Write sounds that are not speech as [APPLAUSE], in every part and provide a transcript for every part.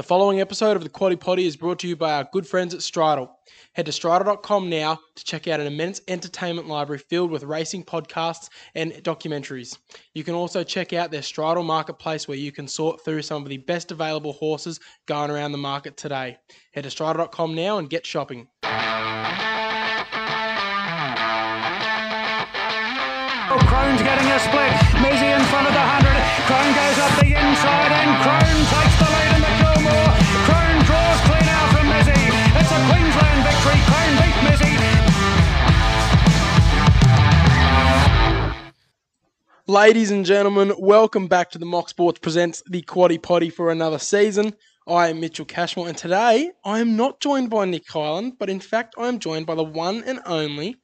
The following episode of the Quaddie Poddy is brought to you by our good friends at Stridyl. Head to stridyl.com now to check out an immense entertainment library filled with racing podcasts and documentaries. You can also check out their Stridyl marketplace where you can sort through some of the best available horses going around the market today. Head to stridyl.com now and get shopping. Oh, Crone's getting a split. Mizzy in front of the 100. Crone goes up the inside and Crone takes the Queensland victory. Crone beat Mizzy. Ladies and gentlemen, welcome back to the Mock Sports Presents the Quaddie Poddy for another season. I am Mitchell Cashmore, and today I am not joined by Nick Hyland, but in fact I am joined by the one and only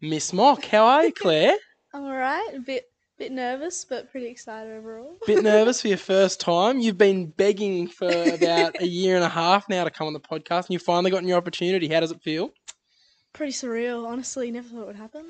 Miss Mock. How are you, Claire? I'm alright, a bit bit nervous, but pretty excited overall. Bit [LAUGHS] nervous for your first time. You've been begging for about a year and a half now to come on the podcast, and you've finally gotten your opportunity. How does it feel? Pretty surreal, honestly. Never thought it would happen.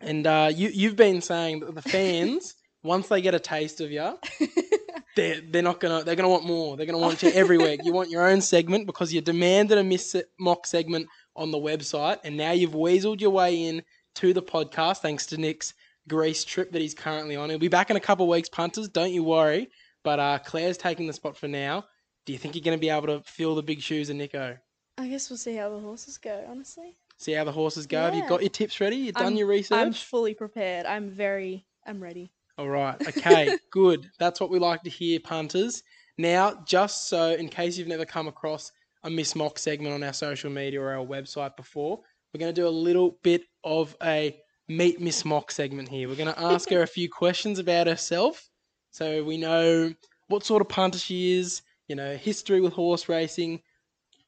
And uh, you you've been saying that the fans, [LAUGHS] once they get a taste of you, [LAUGHS] they're they're not gonna they're gonna want more. They're gonna want you every week. You want your own segment because you demanded a miss mock segment on the website, and now you've weaseled your way in to the podcast thanks to Nick's Greece trip that he's currently on. He'll be back in a couple of weeks, punters. Don't you worry. But uh, Claire's taking the spot for now. Do you think you're going to be able to fill the big shoes of Nicko? I guess we'll see how the horses go, honestly. See how the horses go. Have you got your tips ready? You done I'm- your research? I'm fully prepared. I'm very I'm ready. All right. Okay. [LAUGHS] good. That's what we like to hear, punters. Now, just so in case you've never come across a Miss Mock segment on our social media or our website before, we're going to do a little bit of a meet Miss Mock segment here. We're going to ask her a few [LAUGHS] questions about herself, so we know what sort of punter she is. You know, history with horse racing.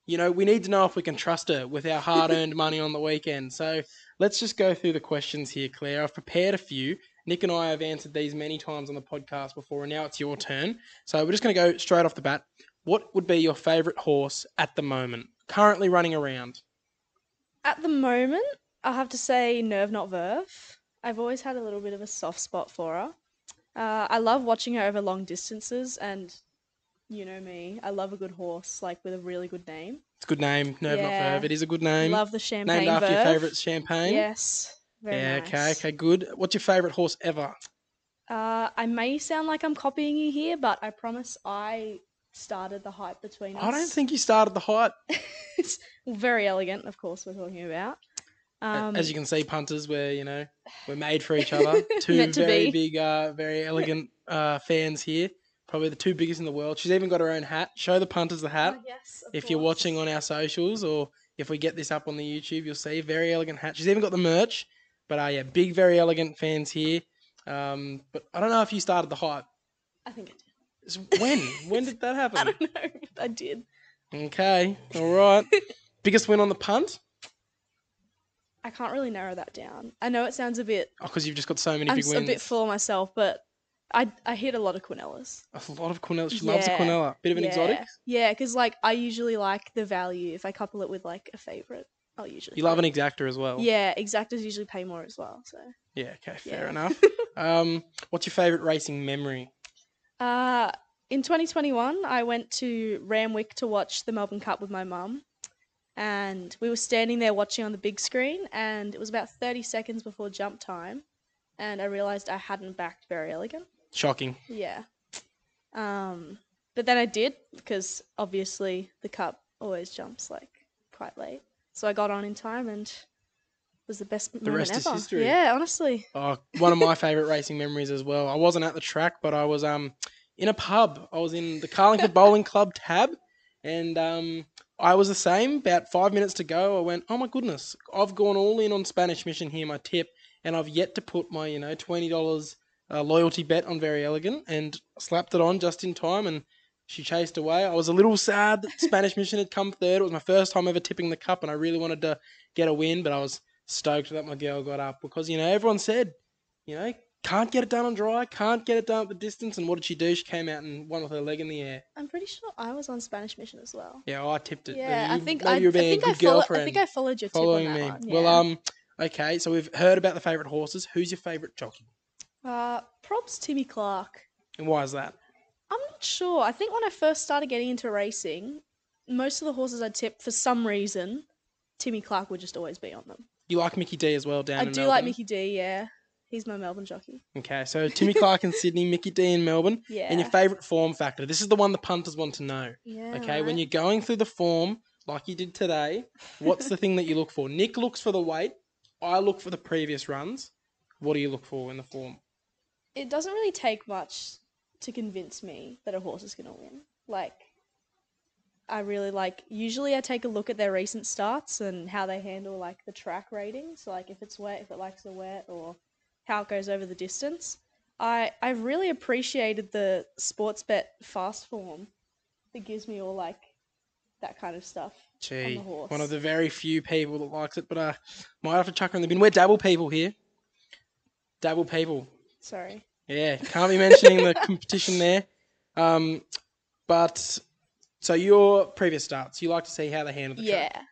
You know, we need to know if we can trust her with our hard-earned money on the weekend. So let's just go through the questions here, Claire. I've prepared a few. Nick and I have answered these many times on the podcast before, and now it's your turn. So we're just going to go straight off the bat. What would be your favourite horse at the moment, currently running around? At the moment, I'll have to say Nerve Not Verve. I've always had a little bit of a soft spot for her. Uh, I love watching her over long distances, and you know me, I love a good horse, like with a really good name. It's a good name, Nerve Not Verve. It is a good name. love the champagne Named after your favourite champagne. Yes. Very yeah. nice. Okay. Okay. Good. What's your favourite horse ever? Uh, I may sound like I'm copying you here, but I promise I started the hype between us. I don't think you started the hype. [LAUGHS] it's Verry Elegant, of course. We're talking about. Um, As you can see, punters, we're you know we're made for each [LAUGHS] other. Two very be. big, uh, Verry Elegant uh, fans here. Probably the two biggest in the world. She's even got her own hat. Show the punters the hat. oh, yes, if you're watching on our socials or if we get this up on the YouTube, you'll see Verry Elegant hat. She's even got the merch. But uh, yeah, big, Verry Elegant fans here. Um, but I don't know if you started the hype. I think I did. It's- When? when did that [LAUGHS] I happen? don't know, I did. Okay, all right. [LAUGHS] Biggest win on the punt? I can't really narrow that down. I know it sounds a bit. Oh, because you've just got so many I'm big wins. a bit full of myself, but I I hit a lot of Quinellas. A lot of Quinella. She loves a Yeah, Quinella. Bit of an yeah. exotic. Yeah, because like I usually like the value. If I couple it with like a favorite, I'll usually. You love an exacta as well. Yeah, exactas usually pay more as well. So. Yeah. Okay. Fair Yeah. enough. [LAUGHS] um, what's your favorite racing memory? Uh, in 2021, I went to Randwick to watch the Melbourne Cup with my mum. And we were standing there watching on the big screen, and it was about 30 seconds before jump time. And I realised I hadn't backed Verry Elegant. Shocking. Yeah. Um, but then I did, because obviously the cup always jumps like quite late. So I got on in time and was the best moment rest is ever. history. Yeah, honestly. Oh, one of my favorite racing memories as well. I wasn't at the track, but I was um in a pub. I was in the Carlingford [LAUGHS] Bowling Club tab, and um I was the same. About five minutes to go, I went, "Oh my goodness, I've gone all in on Spanish Mission here, my tip, and I've yet to put my you know twenty dollars uh, loyalty bet on Verry Elegant, and slapped it on just in time, and." She chased away. I was a little sad that [LAUGHS] Spanish Mission had come third. It was my first time ever tipping the cup, and I really wanted to get a win, but I was stoked that my girl got up because you know everyone said, you know, can't get it done on dry, can't get it done at the distance. And what did she do? She came out and won with her leg in the air. I'm pretty sure I was on Spanish Mission as well. Yeah, I tipped it. Yeah, Maybe I think I, I think I follow. I think I followed your following tip on me. that one. Well, yeah. um, okay, so we've heard about the favourite horses. Who's your favourite jockey, uh, props Timmy Clark. and why is that? I'm not sure. I think when I first started getting into racing, most of the horses I tipped, for some reason, Timmy Clark would just always be on them. You like Mickey D as well down I do like Mickey D, yeah. He's my Melbourne jockey. Okay, so Timmy Clark in Sydney, Mickey D in Melbourne. Yeah. And your favourite form factor. This is the one the punters want to know. Yeah. Okay, when you're going through the form like you did today, what's the thing that you look for? Nick looks for the weight. I look for the previous runs. What do you look for in the form? It doesn't really take much to convince me that a horse is going to win. Like, I really like, usually I take a look at their recent starts and how they handle, like, the track ratings. So, like, if it's wet, if it likes the wet, or how it goes over the distance. I, I've really appreciated the Sportsbet fast form that gives me all, like, that kind of stuff. Gee, horse. one of the very few people that likes it, but uh, might have to chuck her in the bin. We're dabble people here. Dabble people. Sorry. Yeah, can't be mentioning the [LAUGHS] competition there. Um, but so your previous starts, you like to see how they handle the Yeah. track.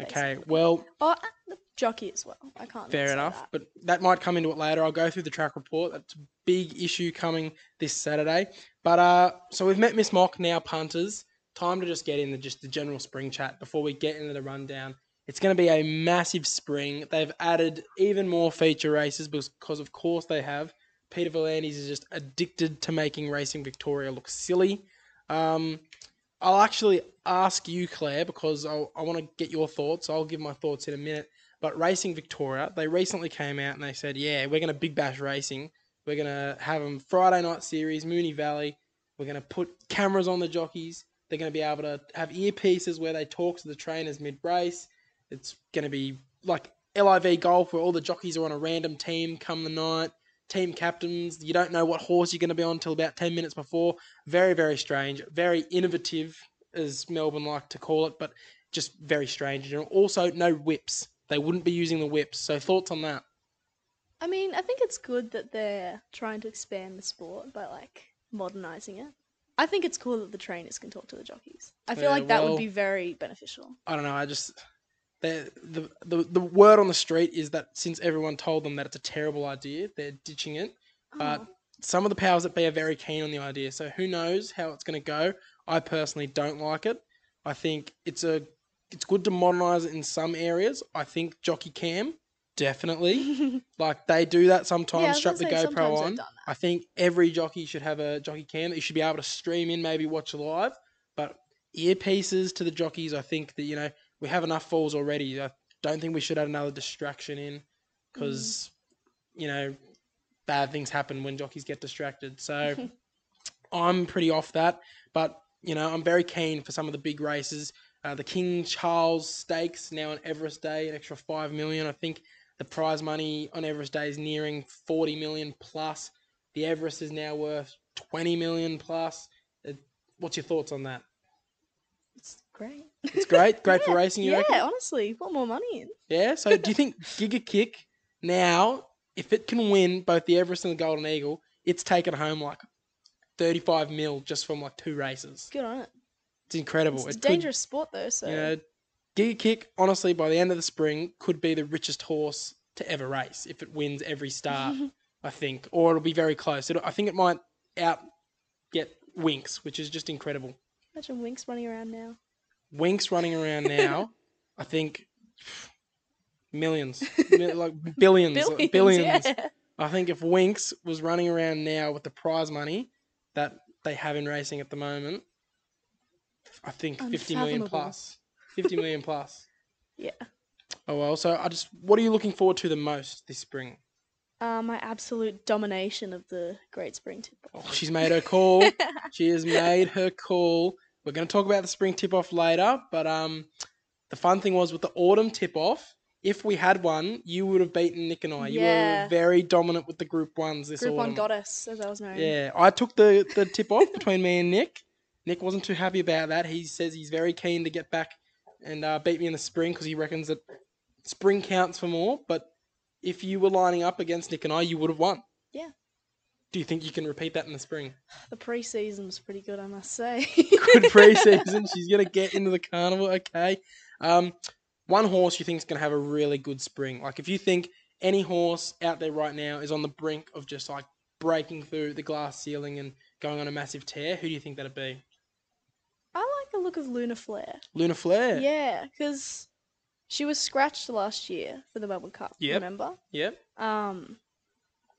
Okay, well, Oh, the jockey as well. I can't. fair enough. that. But that might come into it later. I'll go through the track report. That's a big issue coming this Saturday. But uh, so we've met Miss Mock now, punters. Time to just get in the just the general spring chat before we get into the rundown. It's going to be a massive spring. They've added even more feature races because, of course, they have. Peter V'landys is just addicted to making Racing Victoria look silly. Um, I'll actually ask you, Claire, because I'll, I want to get your thoughts. I'll give my thoughts in a minute. But Racing Victoria, they recently came out and they said, yeah, we're going to big bash racing. We're going to have them Friday night series, Moonee Valley. We're going to put cameras on the jockeys. They're going to be able to have earpieces where they talk to the trainers mid race. It's going to be like LIV golf where all the jockeys are on a random team come the night. Team captains, you don't know what horse you're going to be on until about 10 minutes before. Very, very strange. Very innovative, as Melbourne like to call it, but just very strange. And also, no whips. They wouldn't be using the whips. So, thoughts on that? I mean, I think it's good that they're trying to expand the sport by like modernizing it. I think it's cool that the trainers can talk to the jockeys. I feel Yeah, like that well- would be very beneficial. I don't know. I just the, the the word on the street is that since everyone told them that it's a terrible idea, they're ditching it. But Oh. some of the powers that be are very keen on the idea. So who knows how it's going to go? I personally don't like it. I think it's a it's good to modernize it in some areas. I think jockey cam definitely [LAUGHS] like they do that sometimes. Yeah, strap the GoPro on. I think every jockey should have a jockey cam that you should be able to stream in, maybe watch live. But earpieces to the jockeys, I think that you know we have enough falls already. I don't think we should add another distraction in because you know bad things happen when jockeys get distracted. So [LAUGHS] I'm pretty off that, but you know I'm very keen for some of the big races. Uh, the King Charles Stakes now on Everest Day, an extra five million. I think the prize money on Everest Day is nearing forty million plus. The Everest is now worth twenty million plus. Uh, What's your thoughts on that? It's great. It's great, great for [LAUGHS] racing. Yeah, reckon? honestly, put more money in. Yeah. So do you think [LAUGHS] Giga Kick now, if it can win both the Everest and the Golden Eagle, it's taken home like thirty-five mil just from like two races. Good on it. It's incredible. It's a It could- dangerous sport though, so You know, Giga Kick, honestly, by the end of the spring, could be the richest horse to ever race if it wins every start. [LAUGHS] I think, or it'll be very close. It'll, I think it might out get Winx, which is just incredible. imagine Winx running around now. Winx running around [LAUGHS] now, I think millions, [LAUGHS] mi- like billions, Billions, billions. yeah. I think if Winx was running around now with the prize money that they have in racing at the moment, I think 50 million Unfathomable. plus. 50 million plus. [LAUGHS] Yeah. Oh well, so I just what are you looking forward to the most this spring? Uh, my absolute domination of the Great Spring Tip. Oh, she's made her call. she has made her call. We're going to talk about the spring tip off later, but um, the fun thing was with the autumn tip off. If we had one, you would have beaten Nick and I. You Yeah. were very dominant with the group ones this Group autumn. One goddess, as I was known. Yeah, I took the the tip off between me and Nick. Nick wasn't too happy about that. He says he's very keen to get back and uh, beat me in the spring because he reckons that spring counts for more. But if you were lining up against Nick and I, you would have won. Yeah. Do you think you can repeat that in the spring? The pre-season was pretty good, I must say. Good [LAUGHS] preseason. She's gonna get into the carnival. Okay. Um, one horse you think is gonna have a really good spring. Like if you think any horse out there right now is on the brink of just like breaking through the glass ceiling and going on a massive tear. Who do you think that'd be? I like the look of Lunar Flare. Lunar Flare. Yeah, because she was scratched last year for the Melbourne Cup. Yep. Remember? Yep. Um,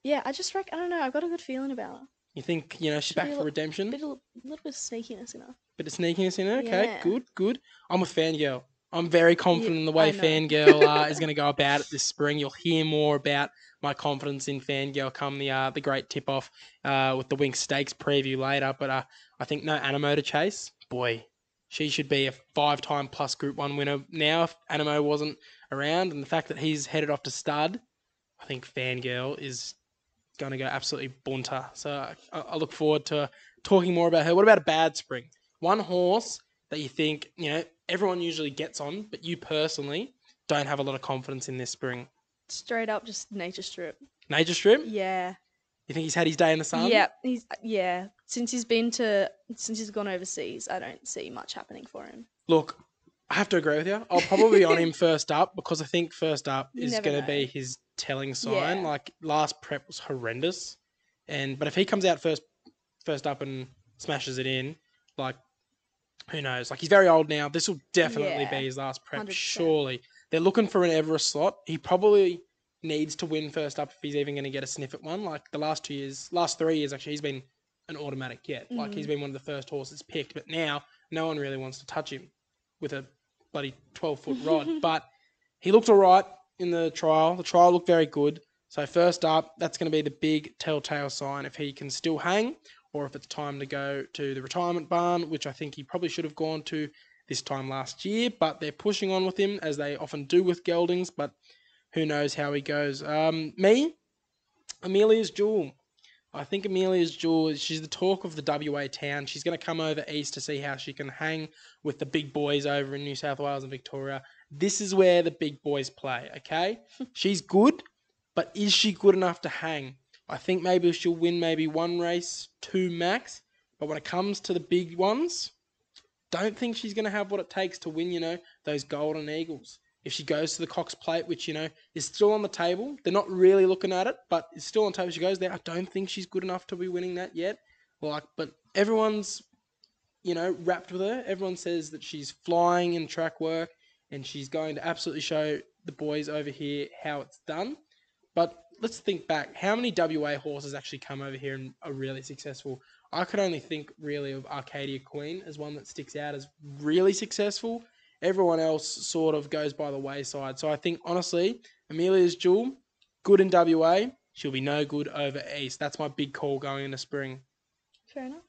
yeah, I just reckon I don't know. I've got a good feeling about her. You think you know she's Should back be a for li- redemption? Bit of, little bit of sneakiness in her. Bit of sneakiness in her? Okay, Yeah. good, good. I'm a fangirl. I'm very confident in the way I know. fangirl uh, [LAUGHS] is going to go about it this spring. You'll hear more about my confidence in fangirl come the uh, the great tip off uh, with the Winx Stakes preview later. But uh, I think no Anamoe to chase. Boy, she should be a five time plus Group One winner now. If Anamoe wasn't around, and the fact that he's headed off to stud, I think fangirl is going to go absolutely bunter. So I, I look forward to talking more about her. What about a bad spring? One horse that you think, you know, everyone usually gets on, but you personally don't have a lot of confidence in this spring. Straight up, just nature strip. Nature Strip? Yeah. You think he's had his day in the sun? yeah. He's yeah. Since he's been to since he's gone overseas, I don't see much happening for him. Look, I have to agree with you. I'll probably be on him [LAUGHS] first up because I think first up is going to be his telling sign. Yeah. Like last prep was horrendous, and but if he comes out first, first up and smashes it in, like who knows? Like he's very old now. This will definitely Yeah, be his last prep. 100%. Surely they're looking for an Everest slot. He probably needs to win first up if he's even going to get a sniff at one. Like the last two years, last three years actually, he's been an automatic get. Like Mm. he's been one of the first horses picked, but now no one really wants to touch him with a bloody 12 foot rod. [LAUGHS] but he looked all right in the trial. The trial looked very good. So, first up, that's going to be the big telltale sign if he can still hang or if it's time to go to the retirement barn, which I think he probably should have gone to this time last year. But they're pushing on with him as they often do with geldings. But who knows how he goes. Um, me, Amelia's Jewel. I think Amelia's Jewel, she's the talk of the WA town. She's going to come over east to see how she can hang with the big boys over in New South Wales and Victoria. This is where the big boys play, okay? [LAUGHS] she's good, but is she good enough to hang? I think maybe she'll win maybe one race, two max. But when it comes to the big ones, don't think she's going to have what it takes to win, you know, those golden eagles. If she goes to the Cox Plate, which, you know, is still on the table, they're not really looking at it, but it's still on the table. She goes there. I don't think she's good enough to be winning that yet. Like, but everyone's, you know, wrapped with her. Everyone says that she's flying in track work and she's going to absolutely show the boys over here how it's done. But let's think back. How many WA horses actually come over here and are really successful? I could only think really of Arcadia Queen as one that sticks out as really successful. Everyone else sort of goes by the wayside. So I think honestly, Amelia's Jewel, good in WA. She'll be no good over East. That's my big call going into spring. Fair enough.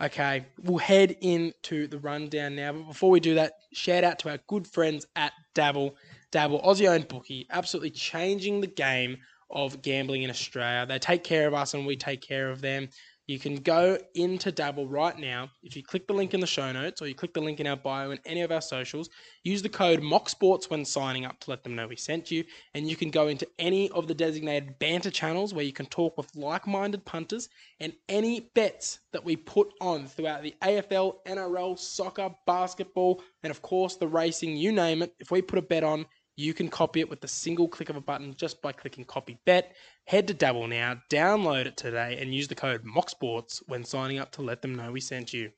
Okay, we'll head into the rundown now. But before we do that, shout out to our good friends at Dabble. Dabble, Aussie owned bookie, absolutely changing the game of gambling in Australia. They take care of us and we take care of them. You can go into Dabble right now. If you click the link in the show notes or you click the link in our bio in any of our socials, use the code MOCKSPORTS when signing up to let them know we sent you. And you can go into any of the designated banter channels where you can talk with like minded punters and any bets that we put on throughout the AFL, NRL, soccer, basketball, and of course the racing, you name it. If we put a bet on, you can copy it with the single click of a button just by clicking copy bet. Head to Dabble now, download it today, and use the code MOCKSPORTS when signing up to let them know we sent you.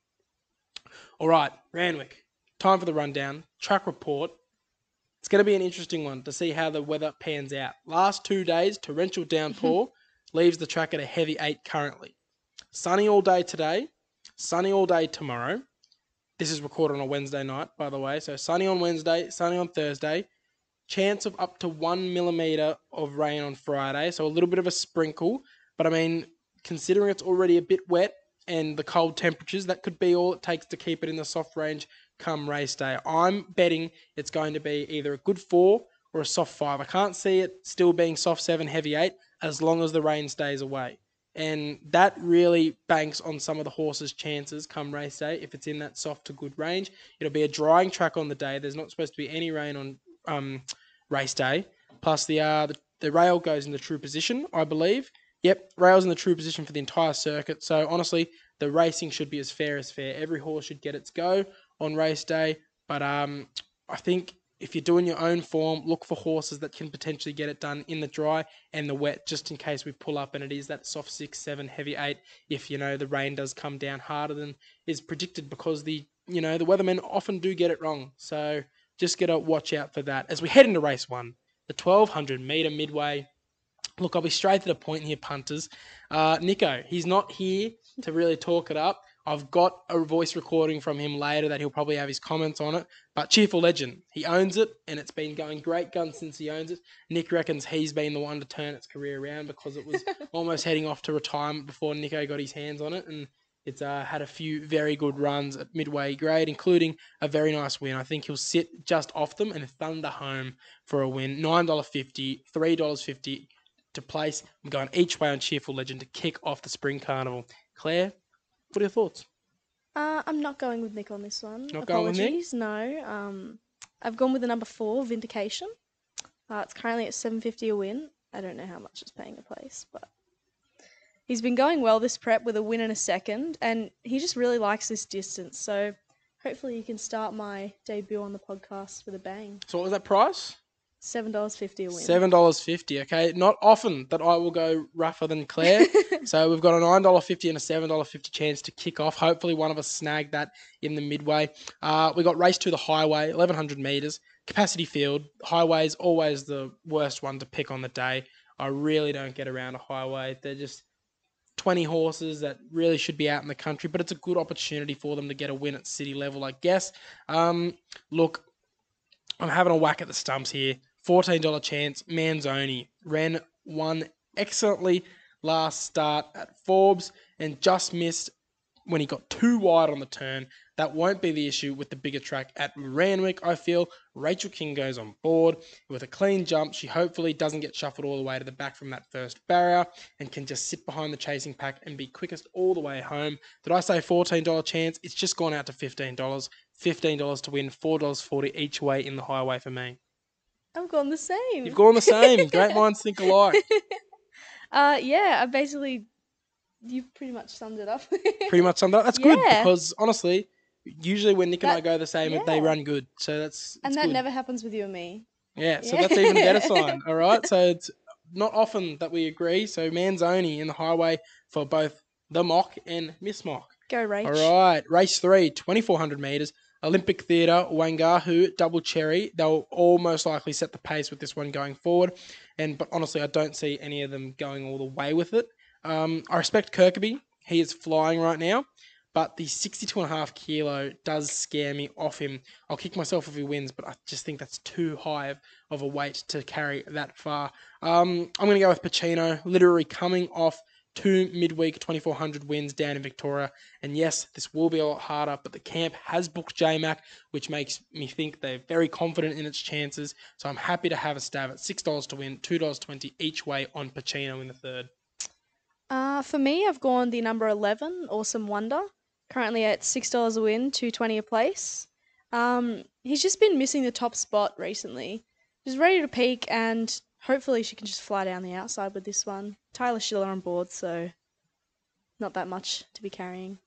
All right, Randwick, time for the rundown. Track report. It's going to be an interesting one to see how the weather pans out. Last two days, torrential downpour [LAUGHS] leaves the track at a heavy eight currently. Sunny all day today, sunny all day tomorrow. This is recorded on a Wednesday night, by the way. So sunny on Wednesday, sunny on Thursday. Chance of up to one millimeter of rain on Friday, so a little bit of a sprinkle. But I mean, considering it's already a bit wet and the cold temperatures, that could be all it takes to keep it in the soft range come race day. I'm betting it's going to be either a good four or a soft five. I can't see it still being soft seven, heavy eight, as long as the rain stays away. And that really banks on some of the horses' chances come race day. If it's in that soft to good range, it'll be a drying track on the day. There's not supposed to be any rain on um, race day. Plus, the, uh, the the rail goes in the true position, I believe. Yep, rail's in the true position for the entire circuit. So honestly, the racing should be as fair as fair. Every horse should get its go on race day. But um, I think if you're doing your own form, look for horses that can potentially get it done in the dry and the wet, just in case we pull up and it is that soft six, seven, heavy eight. If you know the rain does come down harder than is predicted, because the you know the weathermen often do get it wrong. So just gotta watch out for that as we head into race one, the 1200 meter midway. Look, I'll be straight to the point here, punters. Uh, Nicko, he's not here to really talk it up. I've got a voice recording from him later that he'll probably have his comments on it. But Cheerful Legend, he owns it, and it's been going great guns since he owns it. Nick reckons he's been the one to turn its career around because it was [LAUGHS] almost heading off to retirement before Nicko got his hands on it, and it's uh, had a few very good runs at midway grade, including a very nice win. I think he'll sit just off them and thunder home for a win. $9.50, $3.50 to place. I'm going each way on Cheerful Legend to kick off the Spring Carnival. Claire, what are your thoughts? Uh, I'm not going with Nick on this one. Not going with Nick? Apologies, no. Um, I've gone with the number four, Vindication. Uh, it's currently at 750 a win. I don't know how much it's paying a place, but he's been going well this prep with a win and a second, and he just really likes this distance. So hopefully, he can start my debut on the podcast with a bang. So what was that price? Seven dollars fifty a win. Seven dollars fifty. Okay, not often that I will go rougher than Claire. [LAUGHS] so we've got a nine dollar fifty and a seven dollar fifty chance to kick off. Hopefully, one of us snag that in the midway. Uh, we got race to the highway, eleven hundred meters, capacity field. Highway is always the worst one to pick on the day. I really don't get around a highway. They're just 20 horses that really should be out in the country, but it's a good opportunity for them to get a win at city level, I guess. Um, look, I'm having a whack at the stumps here. $14 chance. Manzoni ran one excellently last start at Forbes and just missed when he got too wide on the turn. That won't be the issue with the bigger track at Randwick, I feel. Rachel King goes on board with a clean jump. She hopefully doesn't get shuffled all the way to the back from that first barrier and can just sit behind the chasing pack and be quickest all the way home. Did I say $14 chance? It's just gone out to $15. $15 to win, $4.40 each way in the highway for me. I've gone the same. You've gone the same. [LAUGHS] Great minds think alike. [LAUGHS] Uh, yeah, I basically, you've pretty much summed it up. Pretty much summed up. That's good Yeah. because honestly, usually when Nick and I go the same, they run good. So that's and that good. never happens with you and me. Yeah, so Yeah. that's even better sign. [LAUGHS] All right, so it's not often that we agree. So Manzoni in the highway for both the mock and Miss Mock. Go race. All right, race three, 2400 meters. Olympic Theatre, Wangahu, Double Cherry. They'll all most likely set the pace with this one going forward. And but honestly, I don't see any of them going all the way with it. Um, I respect Kirkby. He is flying right now. But the 62 and a half kilo does scare me off him. I'll kick myself if he wins, but I just think that's too high of, a weight to carry that far. Um, I'm going to go with Pacino, literally coming off two midweek 2400 wins down in Victoria. And yes, this will be a lot harder, but the camp has booked JMac, which makes me think they're very confident in its chances. So I'm happy to have a stab at $6 to win, $2.20 each way on Pacino in the third. Uh, for me, I've gone the number 11, Awesome Wonder. Currently at $6 a win, 220 a place. Um, he's just been missing the top spot recently. He's ready to peak, and hopefully she can just fly down the outside with this one. Tyler Schiller on board, so not that much to be carrying.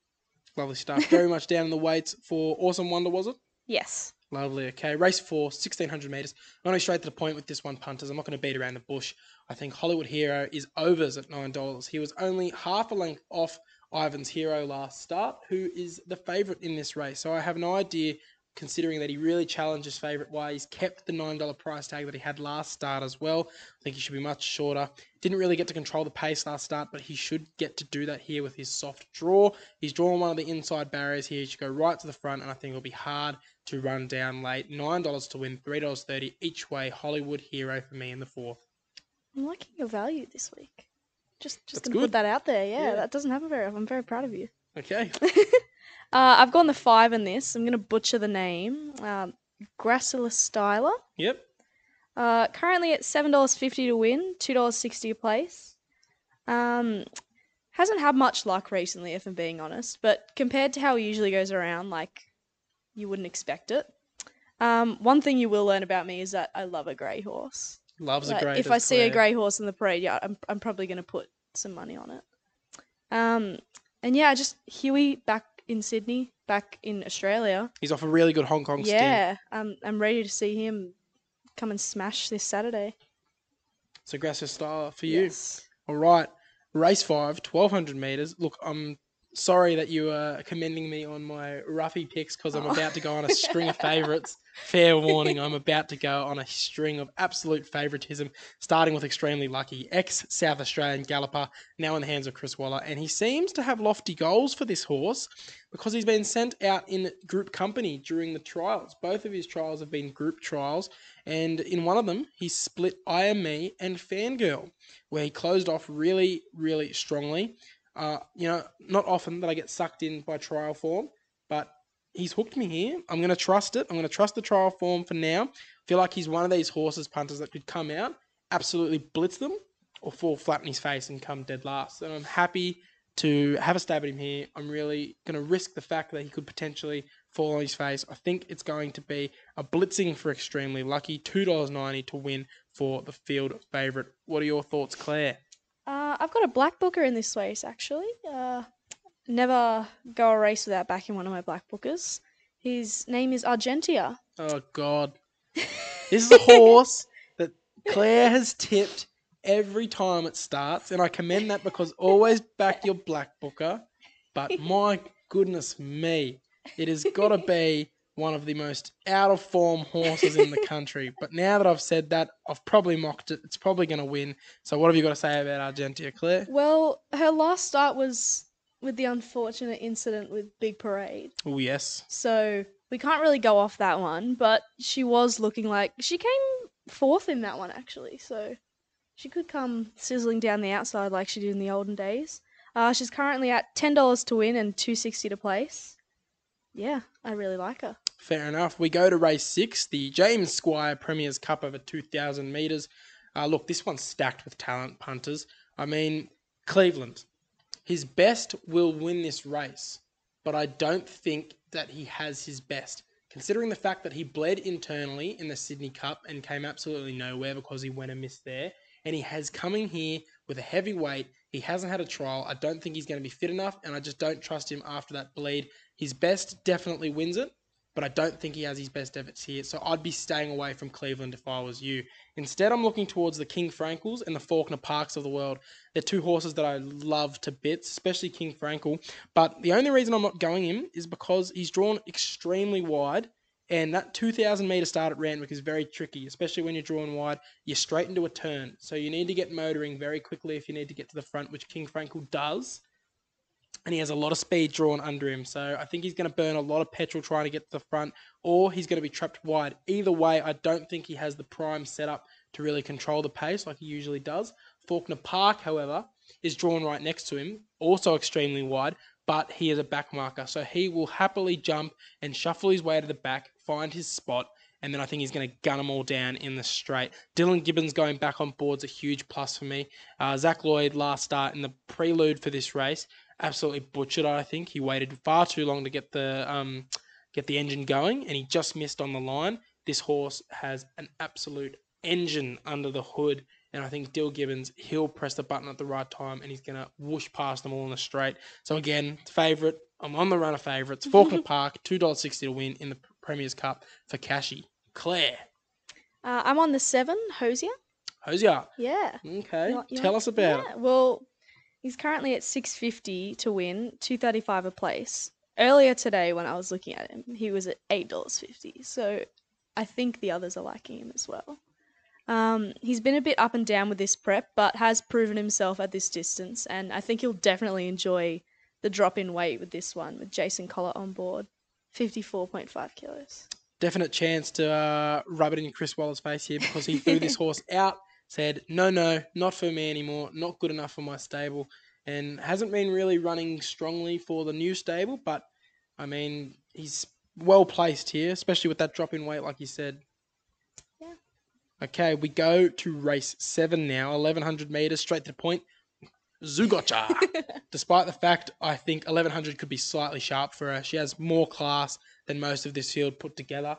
Lovely stuff. Very much down in the weights for Awesome Wonder, was it? Yes. Lovely. Okay, race four, 1600 metres. I'm going straight to the point with this one, punters. I'm not going to beat around the bush. I think Hollywood Hero is overs at $9. He was only half a length off Ivan's Hero last start, who is the favourite in this race. So I have no idea, considering that he really challenged his favourite way. He's kept the $9 price tag that he had last start as well. I think he should be much shorter. Didn't really get to control the pace last start, but he should get to do that here with his soft draw. He's drawn one of the inside barriers here. He should go right to the front, and I think it'll be hard to run down late. $9 to win, $3.30 each way. Hollywood Hero for me in the fourth. I'm liking your value this week. Just, just That's to put good. that out there. Yeah, Yeah. that doesn't happen very often. I'm very proud of you. Okay. [LAUGHS] Uh, I've gone the five in this. I'm going to butcher the name. Um, Gracilis Styler. Yep. Uh, currently at seven dollars fifty to win, two dollars sixty a place. Um, hasn't had much luck recently, if I'm being honest. But compared to how he usually goes around, like you wouldn't expect it. Um, one thing you will learn about me is that I love a grey horse. Loves Like, a grey. if I see a grey horse in the parade, yeah, I'm I'm probably going to put some money on it. Um, and yeah, just Huey back in Sydney, back in Australia. He's off a really good Hong Kong stint. Yeah, I'm I'm ready to see him come and smash this Saturday. It's aggressive style for you. Yes. All right. Race five, 1200 meters. Look, I'm sorry that you are commending me on my roughy picks because I'm Oh. about to go on a [LAUGHS] string of favourites. Fair warning, I'm about to go on a string of absolute favouritism, starting with extremely lucky ex South Australian galloper, now in the hands of Chris Waller. And he seems to have lofty goals for this horse because he's been sent out in group company during the trials. Both of his trials have been group trials, and in one of them, he split I Am Me and Fangirl, where he closed off really, really strongly. Uh, you know, not often that I get sucked in by trial form, but he's hooked me here. I'm going to trust it. I'm going to trust the trial form for now. feel like he's one of these horses, punters, that could come out, absolutely blitz them, or fall flat in his face and come dead last. And I'm happy to have a stab at him here. I'm really going to risk the fact that he could potentially fall on his face. I think it's going to be a blitzing for extremely lucky, $2.90 to win for the field favourite. What are your thoughts, Claire? Uh, I've got a black booker in this race actually. Uh, never go a race without backing one of my black bookers. His name is Argentia. Oh God, [LAUGHS] this is a horse that Claire has tipped every time it starts, and I commend that because always back your black booker. But my goodness me, it has got to be one of the most out of form horses in the [LAUGHS] country. But now that I've said that, I've probably mocked it. It's probably going to win. So what have you got to say about Argentia, Claire? Well, her last start was with the unfortunate incident with Big Parade. Oh yes, So we can't really go off that one, but she was looking like she came fourth in that one actually. So she could come sizzling down the outside like she did in the olden days. Uh, she's currently at ten dollars to win and two sixty to place. Yeah, I really like her. Fair enough. We go to race six, the James Squire Premier's Cup over 2,000 metres. Uh, look, this one's stacked with talent punters. I mean, Cleveland. His best will win this race, but I don't think that he has his best. Considering the fact that he bled internally in the Sydney Cup and came absolutely nowhere because he went and missed there, and he has come in here with a heavy weight. He hasn't had a trial. I don't think he's going to be fit enough, and I just don't trust him after that bleed. His best definitely wins it, but I don't think he has his best efforts here. So I'd be staying away from Cleveland if I was you. Instead, I'm looking towards the King Frankels and the Faulkner Parks of the world. They're two horses that I love to bits, especially King Frankel. But the only reason I'm not going him is because he's drawn extremely wide. And that 2,000 metre start at Randwick is very tricky, especially when you're drawn wide. You're straight into a turn. So you need to get motoring very quickly if you need to get to the front, which King Frankel does and he has a lot of speed drawn under him. So I think he's going to burn a lot of petrol trying to get to the front, or he's going to be trapped wide. Either way, I don't think he has the prime setup to really control the pace like he usually does. Faulkner Park, however, is drawn right next to him, also extremely wide, but he is a back marker. So he will happily jump and shuffle his way to the back, find his spot, and then I think he's going to gun them all down in the straight. Dylan Gibbons going back on board's a huge plus for me. Uh, Zac Lloyd last start in the prelude for this race absolutely butchered. it, I think he waited far too long to get the um, get the engine going, and he just missed on the line. This horse has an absolute engine under the hood, and I think Dill Gibbons he'll press the button at the right time, and he's gonna whoosh past them all in the straight. So again, favourite. I'm on the run of favourites. [LAUGHS] Faulkner Park, two dollars sixty to win in the Premier's Cup for Cashy. Claire, Uh, I'm on the seven, Hosier. Hosier. Yeah. Okay, You want- you tell want- us about yeah, it. Well, he's currently at 650 to win, 235 a place. Earlier today, when I was looking at him, he was at $8.50. So I think the others are liking him as well. Um, he's been a bit up and down with this prep, but has proven himself at this distance, and I think he'll definitely enjoy the drop in weight with this one, with Jason Collett on board, 54.5 kilos. definite chance to uh, rub it in Chris Waller's face here because he threw this [LAUGHS] horse out, said, no, no, not for me anymore, not good enough for my stable, and hasn't been really running strongly for the new stable, but I mean, he's well placed here, especially with that drop in weight, like you said. Yeah. Okay, we go to race seven now, 1100 meters, straight to the point. Zougotcha. [LAUGHS] Despite the fact I think 1100 could be slightly sharp for her, she has more class than most of this field put together.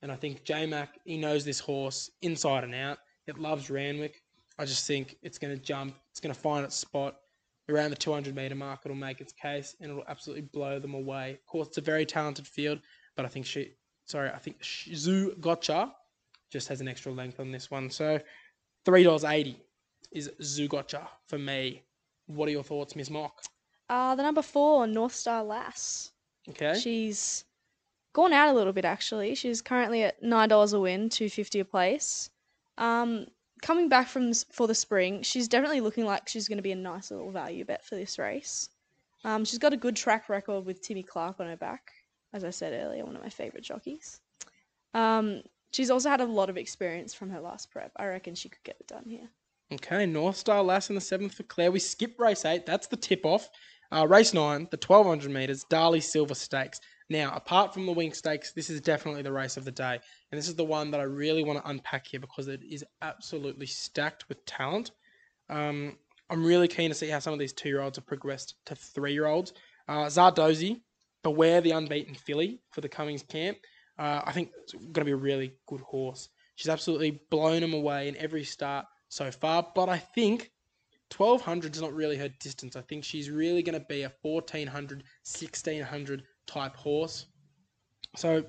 And I think J Mac, he knows this horse inside and out. It loves Randwick. I just think it's going to jump. It's going to find its spot. around the 200 meter mark, it'll make its case and it'll absolutely blow them away. Of course, it's a very talented field, but I think she, sorry, I think Zougotcha just has an extra length on this one. So three dollars eighty is Zougotcha for me. What are your thoughts, Miss Mock? Uh, the number four, North Star Lass. Okay. She's gone out a little bit actually. She's currently at nine dollars a win, two fifty a place. Um, coming back from s- for the spring, she's definitely looking like she's going to be a nice little value bet for this race. Um, she's got a good track record with Timmy Clark on her back, as I said earlier, one of my favourite jockeys. Um, she's also had a lot of experience from her last prep. I reckon she could get it done here. Okay, North Star Lass in the seventh for Claire. We skip race eight. That's the tip off. Uh, race nine, the 1200 metres, Darley Silver Stakes. Now, apart from the Winx Stakes, this is definitely the race of the day. And this is the one that I really want to unpack here because it is absolutely stacked with talent. Um, I'm really keen to see how some of these two year olds have progressed to three year olds. Uh, Zardozi, beware the unbeaten filly for the Cummings camp. Uh, I think it's going to be a really good horse. She's absolutely blown him away in every start so far, but I think 1200 is not really her distance. I think she's really going to be a 1400, 1600 type horse. So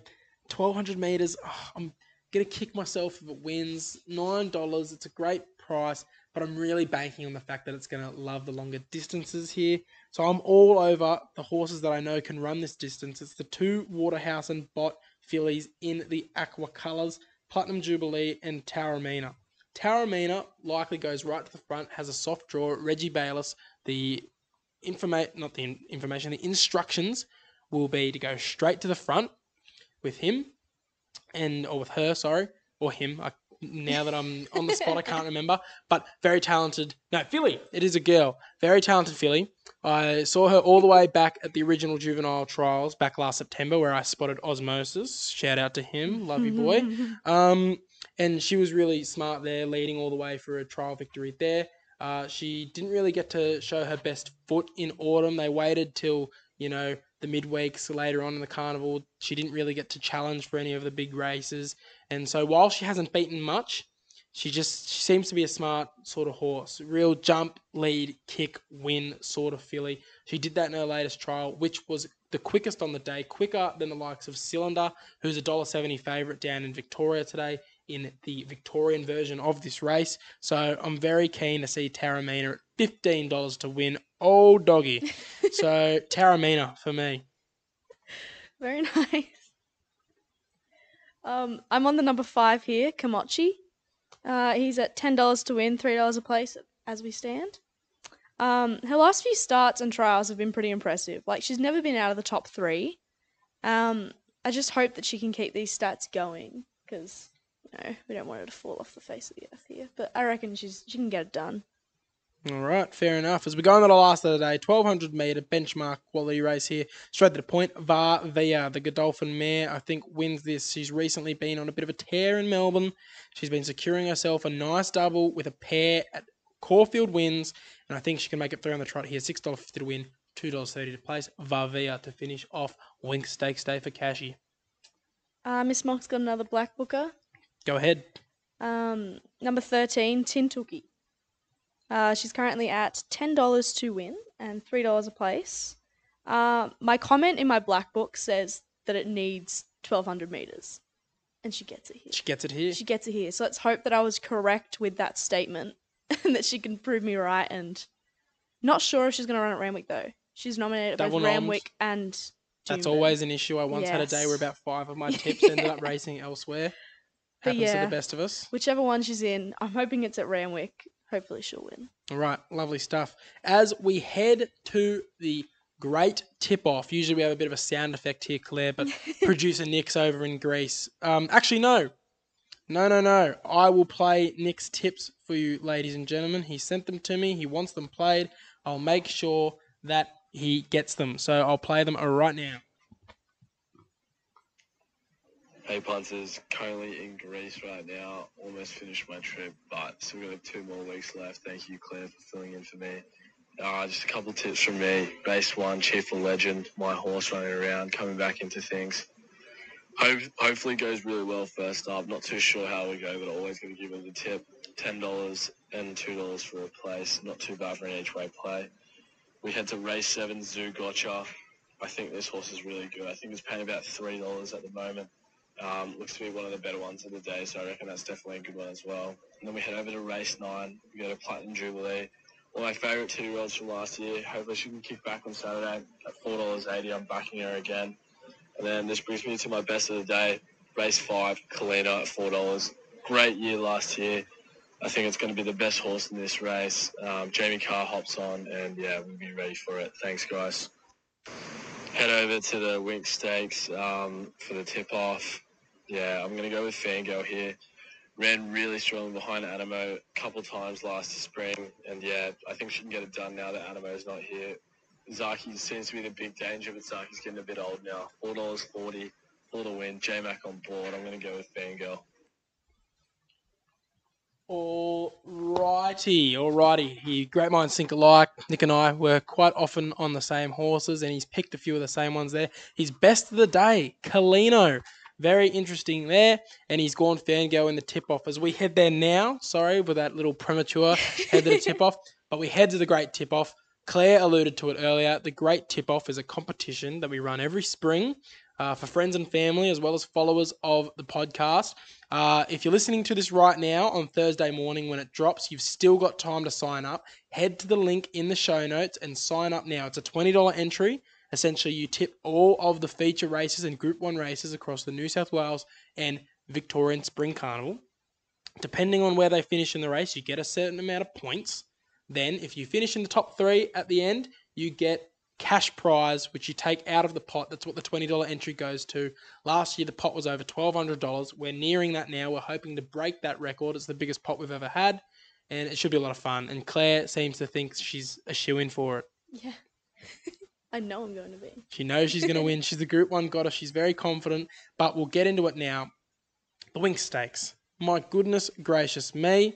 1200 meters, oh, I'm going to kick myself if it wins. $9, it's a great price, but I'm really banking on the fact that it's going to love the longer distances here. So I'm all over the horses that I know can run this distance. It's the two Waterhouse and Bott fillies in the aqua colours, Platinum Jubilee and Taramina. Taramina likely goes right to the front, has a soft draw. Reggie Bayliss, the information, not the information, the instructions will be to go straight to the front with him, and or with her, sorry, or him. I, now that I'm on the spot, I can't [LAUGHS] remember. But very talented. No, filly. It is a girl. Very talented filly. I saw her all the way back at the original juvenile trials back last September, where I spotted Osmosis. Shout out to him, love you boy. [LAUGHS] Um, and she was really smart there, leading all the way for a trial victory there. Uh, she didn't really get to show her best foot in autumn. They waited till you know the midweeks later on in the carnival. She didn't really get to challenge for any of the big races, and so while she hasn't beaten much, she just she seems to be a smart sort of horse. Real jump, lead, kick, win sort of filly. She did that in her latest trial, which was the quickest on the day, quicker than the likes of Cylinder, who's a $1.70 favourite down in Victoria today in the Victorian version of this race. So I'm very keen to see Taramina at $15 to win. Oh, doggy. so [LAUGHS] Taramina for me. Very nice. Um, I'm on the number five here, Komachi. Uh, he's at ten dollars to win, three dollars a place as we stand. Um, her last few starts and trials have been pretty impressive. Like she's never been out of the top three. Um, I just hope that she can keep these stats going because you know we don't want her to fall off the face of the earth here. But I reckon she's she can get it done. All right, fair enough. As we go on to the last of the day, 1200 metre benchmark quality race here. Straight to the point. Var Via, the Godolphin mare, I think wins this. She's recently been on a bit of a tear in Melbourne. She's been securing herself a nice double with a pair at Caulfield wins, and I think she can make it through on the trot here. $6.50 to win, $2.30 to place. Var Via to finish off Winx Stakes Day for Cashy. Uh, Miss Mock's got another black booker. Go ahead. Um, number 13, Tintuki. Uh, she's currently at $10 to win and $3 a place. Uh, my comment in my black book says that it needs 1200 meters. And she gets it here. She gets it here. She gets it here. So let's hope that I was correct with that statement [LAUGHS] and that she can prove me right. And not sure if she's going to run at Randwick though. She's nominated at both Double noms. Randwick and. That's always an issue. I once had a day where about five of my tips ended up [LAUGHS] racing elsewhere. Happens to the best of us. Whichever one she's in, I'm hoping it's at Randwick. Hopefully she'll win. All right, lovely stuff. As we head to the great tip off, usually we have a bit of a sound effect here, Claire, but [LAUGHS] producer Nick's over in Greece. Um, actually, no. No, no, no. I will play Nick's tips for you, ladies and gentlemen. He sent them to me. He wants them played. I'll make sure that he gets them. So I'll play them right now. Hey punters, currently in Greece right now. Almost finished my trip, but still got two more weeks left. Thank you, Claire, for filling in for me. Uh, just a couple tips from me. Race one, Cheerful Legend, my horse running around, coming back into things. Hope, hopefully goes really well first up. Not too sure how we go, but always going to give it a tip. Ten dollars and two dollars for a place. Not too bad for an each way play. we head to race seven, Zougotcha. I think this horse is really good. I think it's paying about three dollars at the moment. Um, looks to be one of the better ones of the day, so I reckon that's definitely a good one as well. And then we head over to race nine. We go to Platinum Jubilee. One of my favourite two-year-olds from last year. Hopefully she can kick back on Saturday at four dollars eighty. I'm backing her again. And then this brings me to my best of the day. Race five, Kalina at four dollars. Great year last year. I think it's going to be the best horse in this race. Um, Jamie Kah hops on, and yeah, we'll be ready for it. Thanks, guys. Head over to the Winx Stakes um, for the tip off. Yeah, I'm going to go with Fangirl here. Ran really strong behind Anamoe a couple times last spring, and yeah, I think she can get it done now that Anamoe's not here. Zaaki seems to be the big danger, but Zaaki's getting a bit old now. Four dollars forty for the win. J Mac on board. I'm going to go with Fangirl. Alrighty, alrighty. He great minds think alike. Nick and I were quite often on the same horses, and he's picked a few of the same ones there. His best of the day, Kalino. Very interesting there, and he's gone fangirl in the tip off as we head there now. Sorry with that little premature head to the tip off, [LAUGHS] but we head to the great tip off. Claire alluded to it earlier. The Great Tip Off is a competition that we run every spring uh, for friends and family as well as followers of the podcast. Uh, if you're listening to this right now on Thursday morning when it drops, you've still got time to sign up. Head to the link in the show notes and sign up now. It's a $20 entry. Essentially, you tip all of the feature races and Group 1 races across the New South Wales and Victorian Spring Carnival. Depending on where they finish in the race, you get a certain amount of points. Then, if you finish in the top three at the end, you get cash prize, which you take out of the pot. That's what the $20 entry goes to. Last year, the pot was over $1,200. We're nearing that now. We're hoping to break that record. It's the biggest pot we've ever had, and it should be a lot of fun. And Claire seems to think she's a shoe in for it. Yeah. [LAUGHS] I know I'm going to be. She knows she's going to win. She's the Group 1 goddess. She's very confident, but we'll get into it now. The Winx Stakes. My goodness gracious me.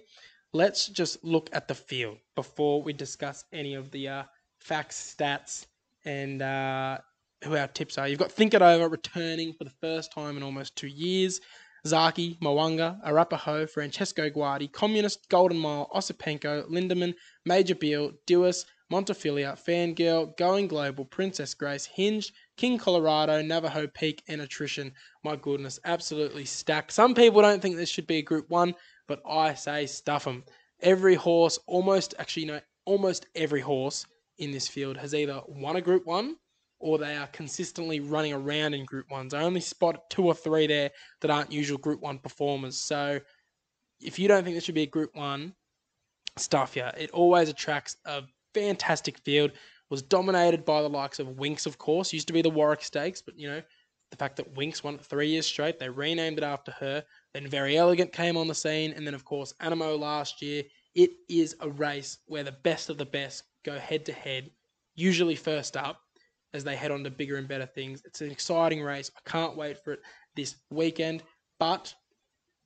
Let's just look at the field before we discuss any of the uh, facts, stats, and uh, who our tips are. You've got Think It Over returning for the first time in almost two years. Zaaki, Mwanga, Arapaho, Francesco Guardi, Communist, Golden Mile, Osipenko, Lindemann, Major Beel, Duais, Montefilia, Fangirl, Going Global, Princess Grace, Hinged, King Colorado, Navajo Peak, and Attrition. My goodness, absolutely stacked. Some people don't think this should be a Group 1, but I say stuff them. Every horse, almost, actually, no, almost every horse in this field has either won a Group 1 or they are consistently running around in Group 1s. I only spot two or three there that aren't usual Group 1 performers. So if you don't think this should be a Group 1, stuff yeah. It always attracts a fantastic field. Was dominated by the likes of Winx, of course. Used to be the Warwick Stakes, but you know, the fact that Winx won it three years straight, they renamed it after her. Then Verry Elegant came on the scene, and then of course Anamoe last year. It is a race where the best of the best go head to head, usually first up, as they head on to bigger and better things. It's an exciting race. I can't wait for it this weekend. But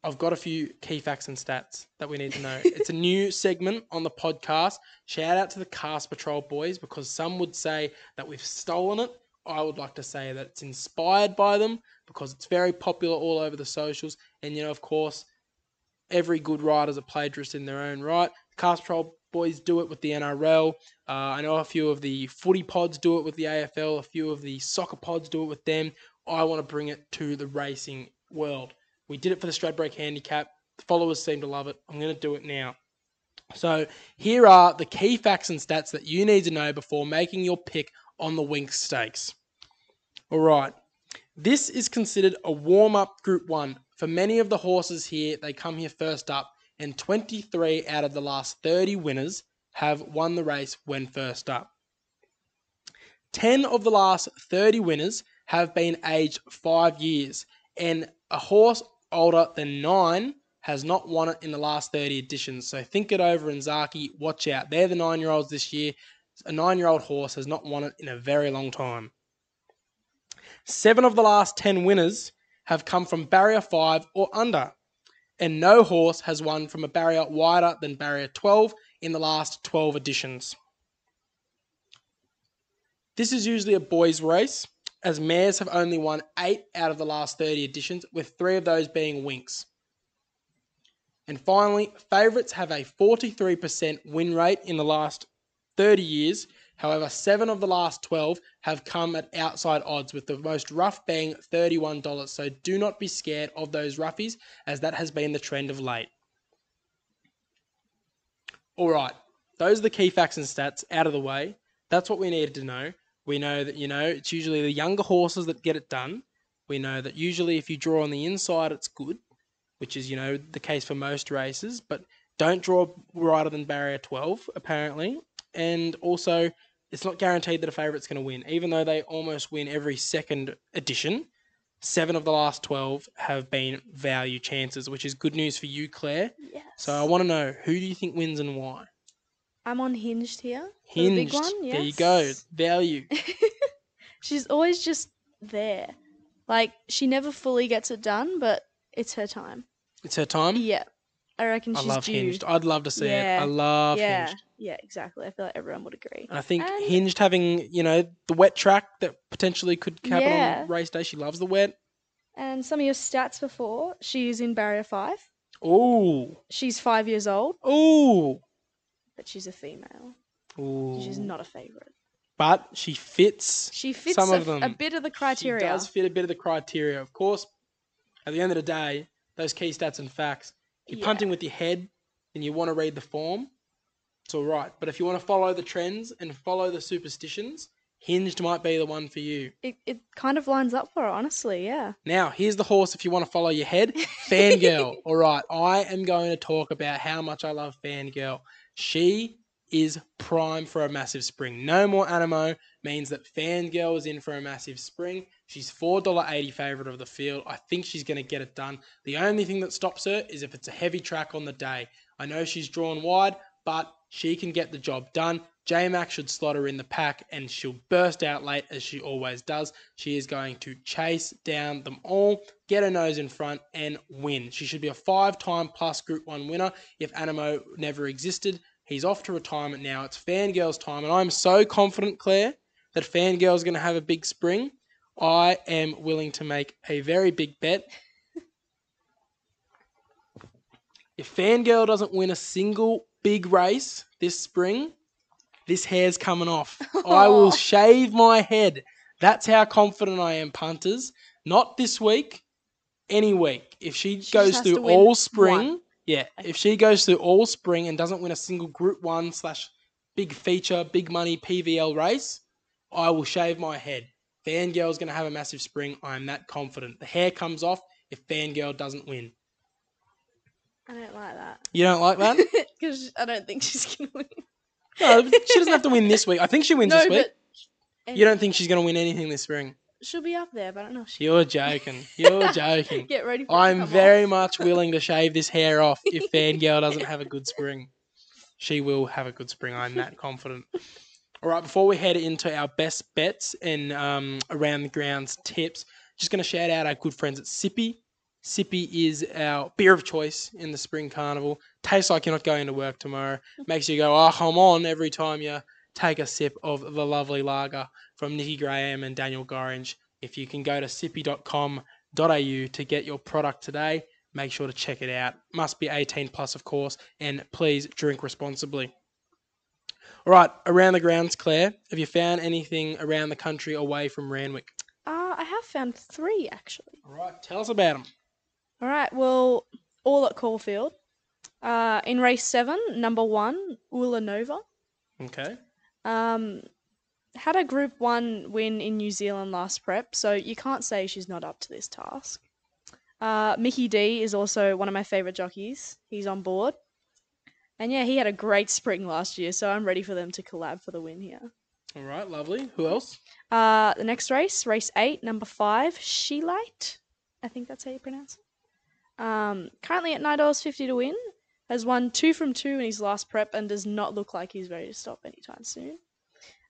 I've got a few key facts and stats that we need to know. it's a new [LAUGHS] segment on the podcast. Shout out to the Cast Patrol boys because some would say that we've stolen it. I would like to say that it's inspired by them because it's very popular all over the socials. And, you know, of course, every good rider's a plagiarist in their own right. Cast Patrol boys do it with the NRL. Uh, I know a few of the footy pods do it with the AFL. A few of the soccer pods do it with them. I want to bring it to the racing world. We did it for the Stradbroke Handicap. The followers seem to love it. I'm going to do it now. So here are the key facts and stats that you need to know before making your pick on the Winx Stakes. All right. This is considered a warm up Group 1. For many of the horses here, they come here first up and 23 out of the last 30 winners have won the race when first up. 10 of the last 30 winners have been aged 5 years, and a horse older than 9 has not won it in the last 30 editions. So think it over and Zaaki, watch out. They're the 9 year olds this year. A 9 year old horse has not won it in a very long time. Seven of the last 10 winners have come from barrier 5 or under and no horse has won from a barrier wider than barrier 12 in the last 12 editions. This is usually a boys' race, as mares have only won 8 out of the last 30 editions, with 3 of those being Winx. And finally, favourites have a 43% win rate in the last 30 years. However, seven of the last 12 have come at outside odds with the most rough being $31. So do not be scared of those roughies as that has been the trend of late. All right, those are the key facts and stats out of the way. That's what we needed to know. We know that, you know, it's usually the younger horses that get it done. We know that usually if you draw on the inside, it's good, which is, you know, the case for most races, but don't draw wider than barrier 12, apparently. And also, it's not guaranteed that a favourite's going to win, even though they almost win every second edition. Seven of the last 12 have been value chances, which is good news for you, Claire. Yes. So I want to know who do you think wins and why? I'm on Hinged here. for the Hinged. big one. There you go. Value. [LAUGHS] She's always just there. Like she never fully gets it done, but it's her time. It's her time. Yeah, I reckon I she's love due. Hinged. I'd love to see it. I love yeah, Hinged. yeah, exactly. I feel like everyone would agree. And I think And- Hinged having, you know, the wet track that potentially could happen Yeah. on race day. She loves the wet. And some of your stats before, she's in barrier five. Ooh. She's five years old, Ooh. She's a female. Ooh. She's not a favorite. But she fits. She fits Some a, of a bit of the criteria. She does fit a bit of the criteria. Of course, at the end of the day, those key stats and facts. If you're Yeah. punting with your head and you want to read the form, it's all right. But if you want to follow the trends and follow the superstitions, Hinged might be the one for you. It, it kind of lines up for her, honestly. Yeah. Now, here's the horse if you want to follow your head. [LAUGHS] Fangirl. All right, I am going to talk about how much I love Fangirl. She is prime for a massive spring. No more Anamoe means that Fangirl is in for a massive spring. She's $4.80 favourite of the field. I think she's going to get it done. The only thing that stops her is if it's a heavy track on the day. I know she's drawn wide, but she can get the job done. J Mac should slot her in the pack and she'll burst out late as she always does. She is going to chase down them all, get her nose in front, and win. She should be a five time plus Group 1 winner if Anamoe never existed. He's off to retirement now. It's Fangirl's time, and I'm so confident, Claire, that Fangirl's going to have a big spring. I am willing to make a very big bet. If Fangirl doesn't win a single big race this spring, this hair's coming off. [LAUGHS] I will shave my head. That's how confident I am, punters. Not this week, any week. If she, She goes through all spring, one. Yeah, if she goes through all spring and doesn't win a single Group 1 slash big feature, big money PVL race, I will shave my head. Fangirl's going to have a massive spring. I'm that confident. The hair comes off if Fangirl doesn't win. I don't like that. You don't like that? [LAUGHS] Because I don't think she's going to win. no, she doesn't have to win this week. I think she wins [LAUGHS] no, this week. but You don't think she's going to win anything this spring? She'll be up there, but I don't know if she You're joking. You're [LAUGHS] joking. Get ready for it to I'm come very off. much willing to shave this hair off if [LAUGHS] Fangirl doesn't have a good spring. She will have a good spring. I'm that confident. All right, before we head into our best bets and um, around the grounds tips, just going to shout out our good friends at Sippy. Sippy is our beer of choice in the spring carnival. Tastes like you're not going to work tomorrow. [LAUGHS] Makes you go, oh, I'm on, every time you take a sip of the lovely lager from Nikki Graham and Daniel Gorringe. If you can go to sippy.com.au to get your product today, make sure to check it out. Must be 18 plus, of course, and please drink responsibly. All right, around the grounds, Claire, have you found anything around the country away from Randwick? Uh, I have found three actually. All right, tell us about them. All right, well, all at Caulfield. Uh, in race seven, number one, Ula Nova. Okay. Um, had a Group One win in New Zealand last prep, so you can't say she's not up to this task. Uh, Mickey D is also one of my favorite jockeys. He's on board, and yeah, he had a great spring last year, so I'm ready for them to collab for the win here. All right, lovely. Who else? Uh, the next race, race eight, number five, She Light. I think that's how you pronounce it. Um, currently at nine dollars fifty to win. Has won two from two in his last prep and does not look like he's ready to stop anytime soon.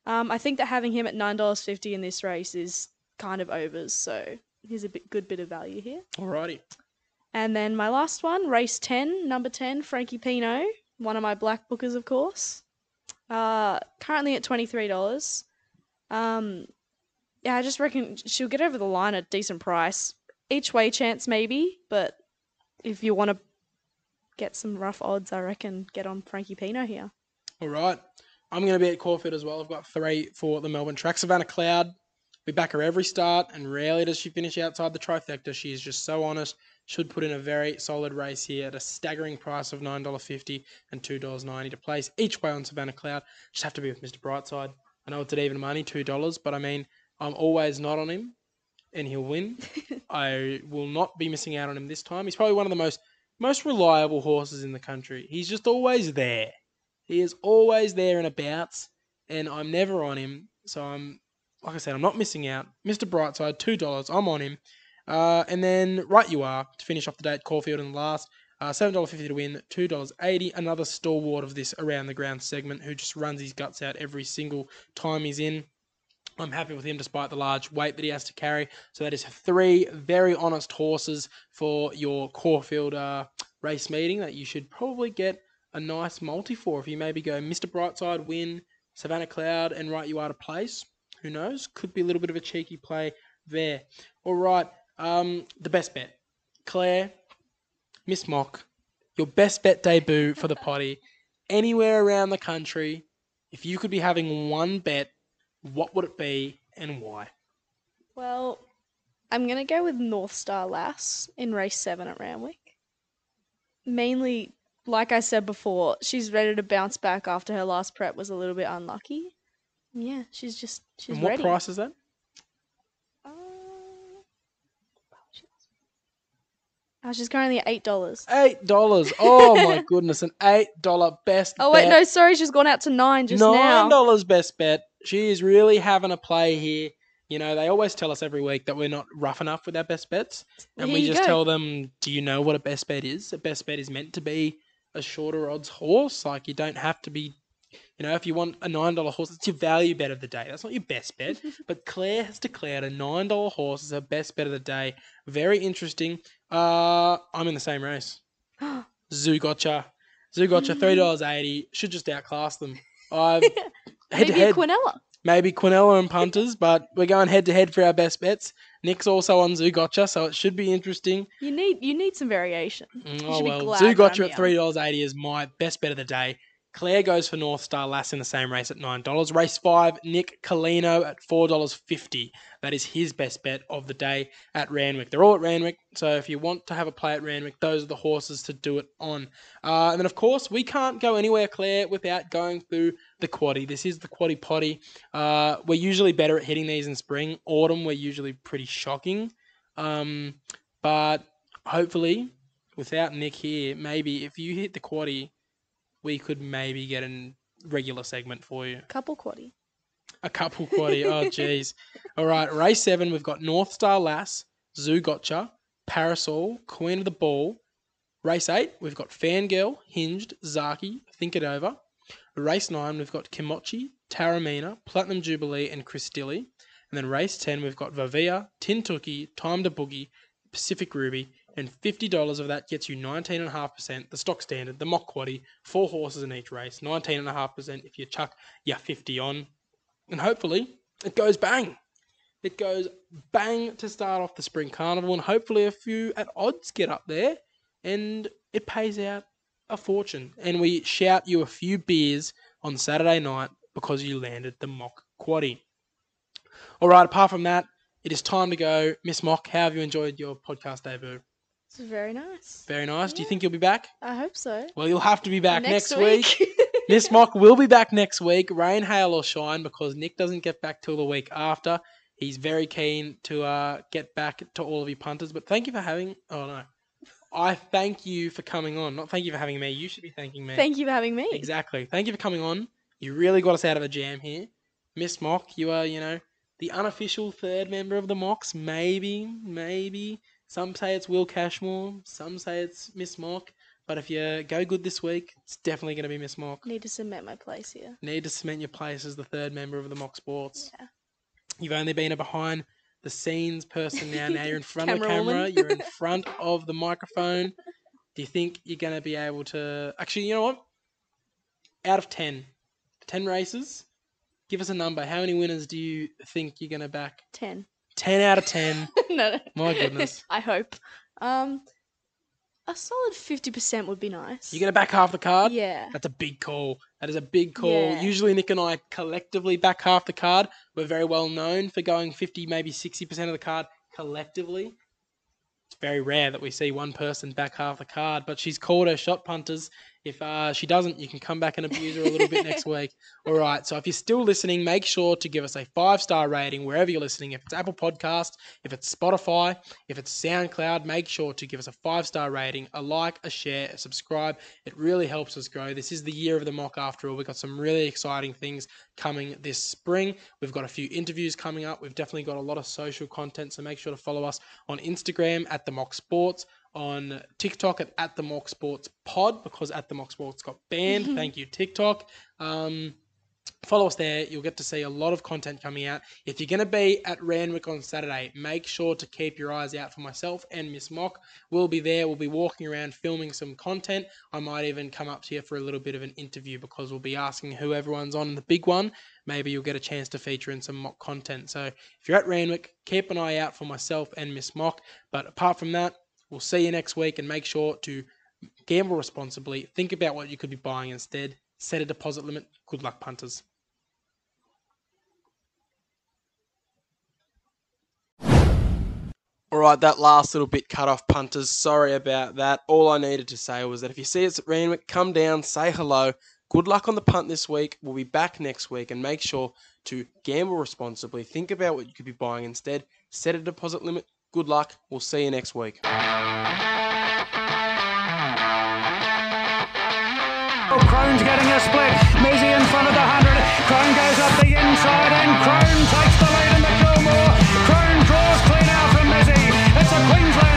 Um, I think that having him at nine dollars fifty in this race is kind of overs, so here's a bit, good bit of value here. Alrighty. And then my last one, race 10, number 10, Frankie Pino, one of my black bookers, of course. Uh, currently at $23. Um, yeah, I just reckon she'll get over the line at a decent price. Each way chance, maybe, but if you want to get some rough odds, I reckon get on Frankie Pino here. All right. I'm going to be at Caulfield as well. I've got three for the Melbourne track. Savannah Cloud, we back her every start, and rarely does she finish outside the trifecta. She is just so honest. Should put in a very solid race here at a staggering price of $9.50 and $2.90 to place each way on Savannah Cloud. Just have to be with Mr. Brightside. I know it's at even money, $2, but I mean, I'm always not on him, and he'll win. [LAUGHS] I will not be missing out on him this time. He's probably one of the most most reliable horses in the country. He's just always there. He is always there and abouts, and I'm never on him. So I'm, like I said, I'm not missing out. Mr. Brightside, two dollars. I'm on him. Uh, and then right you are to finish off the day at Caulfield in the last. Uh, Seven dollar fifty to win, two dollars eighty. Another stalwart of this around the ground segment who just runs his guts out every single time he's in. I'm happy with him despite the large weight that he has to carry. So that is three very honest horses for your Caulfield uh, race meeting that you should probably get a nice multi for. If you maybe go Mr. Brightside, win, Savannah Cloud, and right you are to place. Who knows? Could be a little bit of a cheeky play there. All right, um, the best bet. Claire, Miss Mock, your best bet debut for the Poddy. Anywhere around the country, if you could be having one bet, what would it be and why? Well, I'm gonna go with North Star Lass in race seven at Randwick. Mainly, like I said before, she's ready to bounce back after her last prep was a little bit unlucky. Yeah, she's just she's and what ready. price is that? Oh, she's currently at eight dollars. Eight dollars. Oh my [LAUGHS] goodness, an eight dollar best. Bet. Oh wait, bet. no, sorry, she's gone out to nine just Nine now. dollars best bet. She is really having a play here. You know, they always tell us every week that we're not rough enough with our best bets, and Here we just go. tell them, "Do you know what a best bet is? A best bet is meant to be a shorter odds horse. Like you don't have to be." You know, if you want a nine dollar horse, it's your value bet of the day. That's not your best bet. [LAUGHS] but Claire has declared a nine dollar horse as her best bet of the day. Very interesting. Uh, I'm in the same race. [GASPS] Zougotcha. Zoo Gotcha, three dollars [LAUGHS] eighty. Should just outclass them. [LAUGHS] I've head to Maybe a head. Quinella. Maybe Quinella and punters, but we're going head to head for our best bets. Nick's also on Zougotcha, so it should be interesting. You need you need some variation. Mm, You Oh should be well, glad Zoo that Gotcha at three dollars eighty is my best bet of the day. Claire goes for North Star Lass in the same race at nine dollars. Race five, Nick Colino at four dollars fifty. That is his best bet of the day at Randwick. They're all at Randwick, so if you want to have a play at Randwick, those are the horses to do it on. Uh, and then of course we can't go anywhere, Claire, without going through the quaddie. This is the Quaddie Poddy. Uh, we're usually better at hitting these in spring. Autumn, we're usually pretty shocking. Um, but hopefully, without Nick here, maybe if you hit the quaddie, we could maybe get a regular segment for you. Couple quaddie. A couple quaddie. oh, [LAUGHS] jeez. All right, race seven, we've got North Star Lass, Zougotcha, Parasol, Queen of the Ball. Race eight, we've got Fangirl, Hinged, Zaki, Think It Over. Race nine, we've got Kimochi, Taramina, Platinum Jubilee, and Cristilli. And then race 10, we've got Vavia, Tintuki, Time to Boogie, Pacific Ruby, and $50 of that gets you 19.5%, the stock standard, the mock quaddie, four horses in each race, 19.5% if you chuck your 50 on. And hopefully it goes bang. It goes bang to start off the spring carnival, and hopefully a few at odds get up there, and it pays out a fortune. And we shout you a few beers on Saturday night because you landed the mock quaddie. All right, apart from that, it is time to go. Miss Mock, how have you enjoyed your podcast debut? It's very nice. Very nice. Do you Yeah. think you'll be back? I hope so. Well, you'll have to be back next, week. [LAUGHS] Miss Mock will be back next week, rain, hail, or shine, because Nick doesn't get back till the week after. He's very keen to uh, get back to all of you punters. But thank you for having. Oh no, I thank you for coming on. Not thank you for having me. You should be thanking me. Thank you for having me. Exactly. Thank you for coming on. You really got us out of a jam here, Miss Mock. You are, you know, the unofficial third member of the Mocks. Maybe, maybe. Some say it's Will Cashmore. Some say it's Miss Mock. But if you go good this week, it's definitely going to be Miss Mock. Need to cement my place here. Need to cement your place as the third member of the Mock Sports. Yeah. You've only been a behind the scenes person now. Now you're in front of the Camera. You're in [LAUGHS] front of the microphone. Do you think you're going to be able to? Actually, you know what? Out of 10, 10 races, give us a number. How many winners do you think you're going to back? Ten. 10 out of 10. [LAUGHS] no, no. My goodness. [LAUGHS] I hope. Um, A solid 50% would be nice. You're going to back half the card? Yeah. That's a big call. That is a big call. Yeah. Usually, Nick and I collectively back half the card. We're very well known for going 50, maybe 60% of the card collectively. It's very rare that we see one person back half the card, but she's called her shot punters. If uh, she doesn't, you can come back and abuse her a little bit next [LAUGHS] week. All right. So if you're still listening, make sure to give us a five star rating wherever you're listening. If it's Apple Podcast, if it's Spotify, if it's SoundCloud, make sure to give us a five star rating, a like, a share, a subscribe. It really helps us grow. This is the year of the mock after all. We've got some really exciting things coming this spring. We've got a few interviews coming up. We've definitely got a lot of social content. So make sure to follow us on Instagram at the mock sports on TikTok at, at the Mock Sports Pod because at the Mock Sports got banned. Thank you, TikTok. Um, follow us there. You'll get to see a lot of content coming out. If you're going to be at Randwick on Saturday, make sure to keep your eyes out for myself and Miss Mock. We'll be there. We'll be walking around filming some content. I might even come up to you for a little bit of an interview because we'll be asking who everyone's on the big one. Maybe you'll get a chance to feature in some mock content. So if you're at Randwick, keep an eye out for myself and Miss Mock. But apart from that, We'll see you next week and make sure to gamble responsibly. Think about what you could be buying instead. Set a deposit limit. Good luck, punters. All right, that last little bit cut off, punters. Sorry about that. All I needed to say was that if you see us at Randwick, come down, say hello. Good luck on the punt this week. We'll be back next week and make sure to gamble responsibly. Think about what you could be buying instead. Set a deposit limit. Good luck. We'll see you next week. Oh, Crone's getting a split. Mizzy in front of the 100. Crone goes up the inside and Crone takes the lead in the Kilmore. Crone draws clean out from Mizzy. It's a Queensland.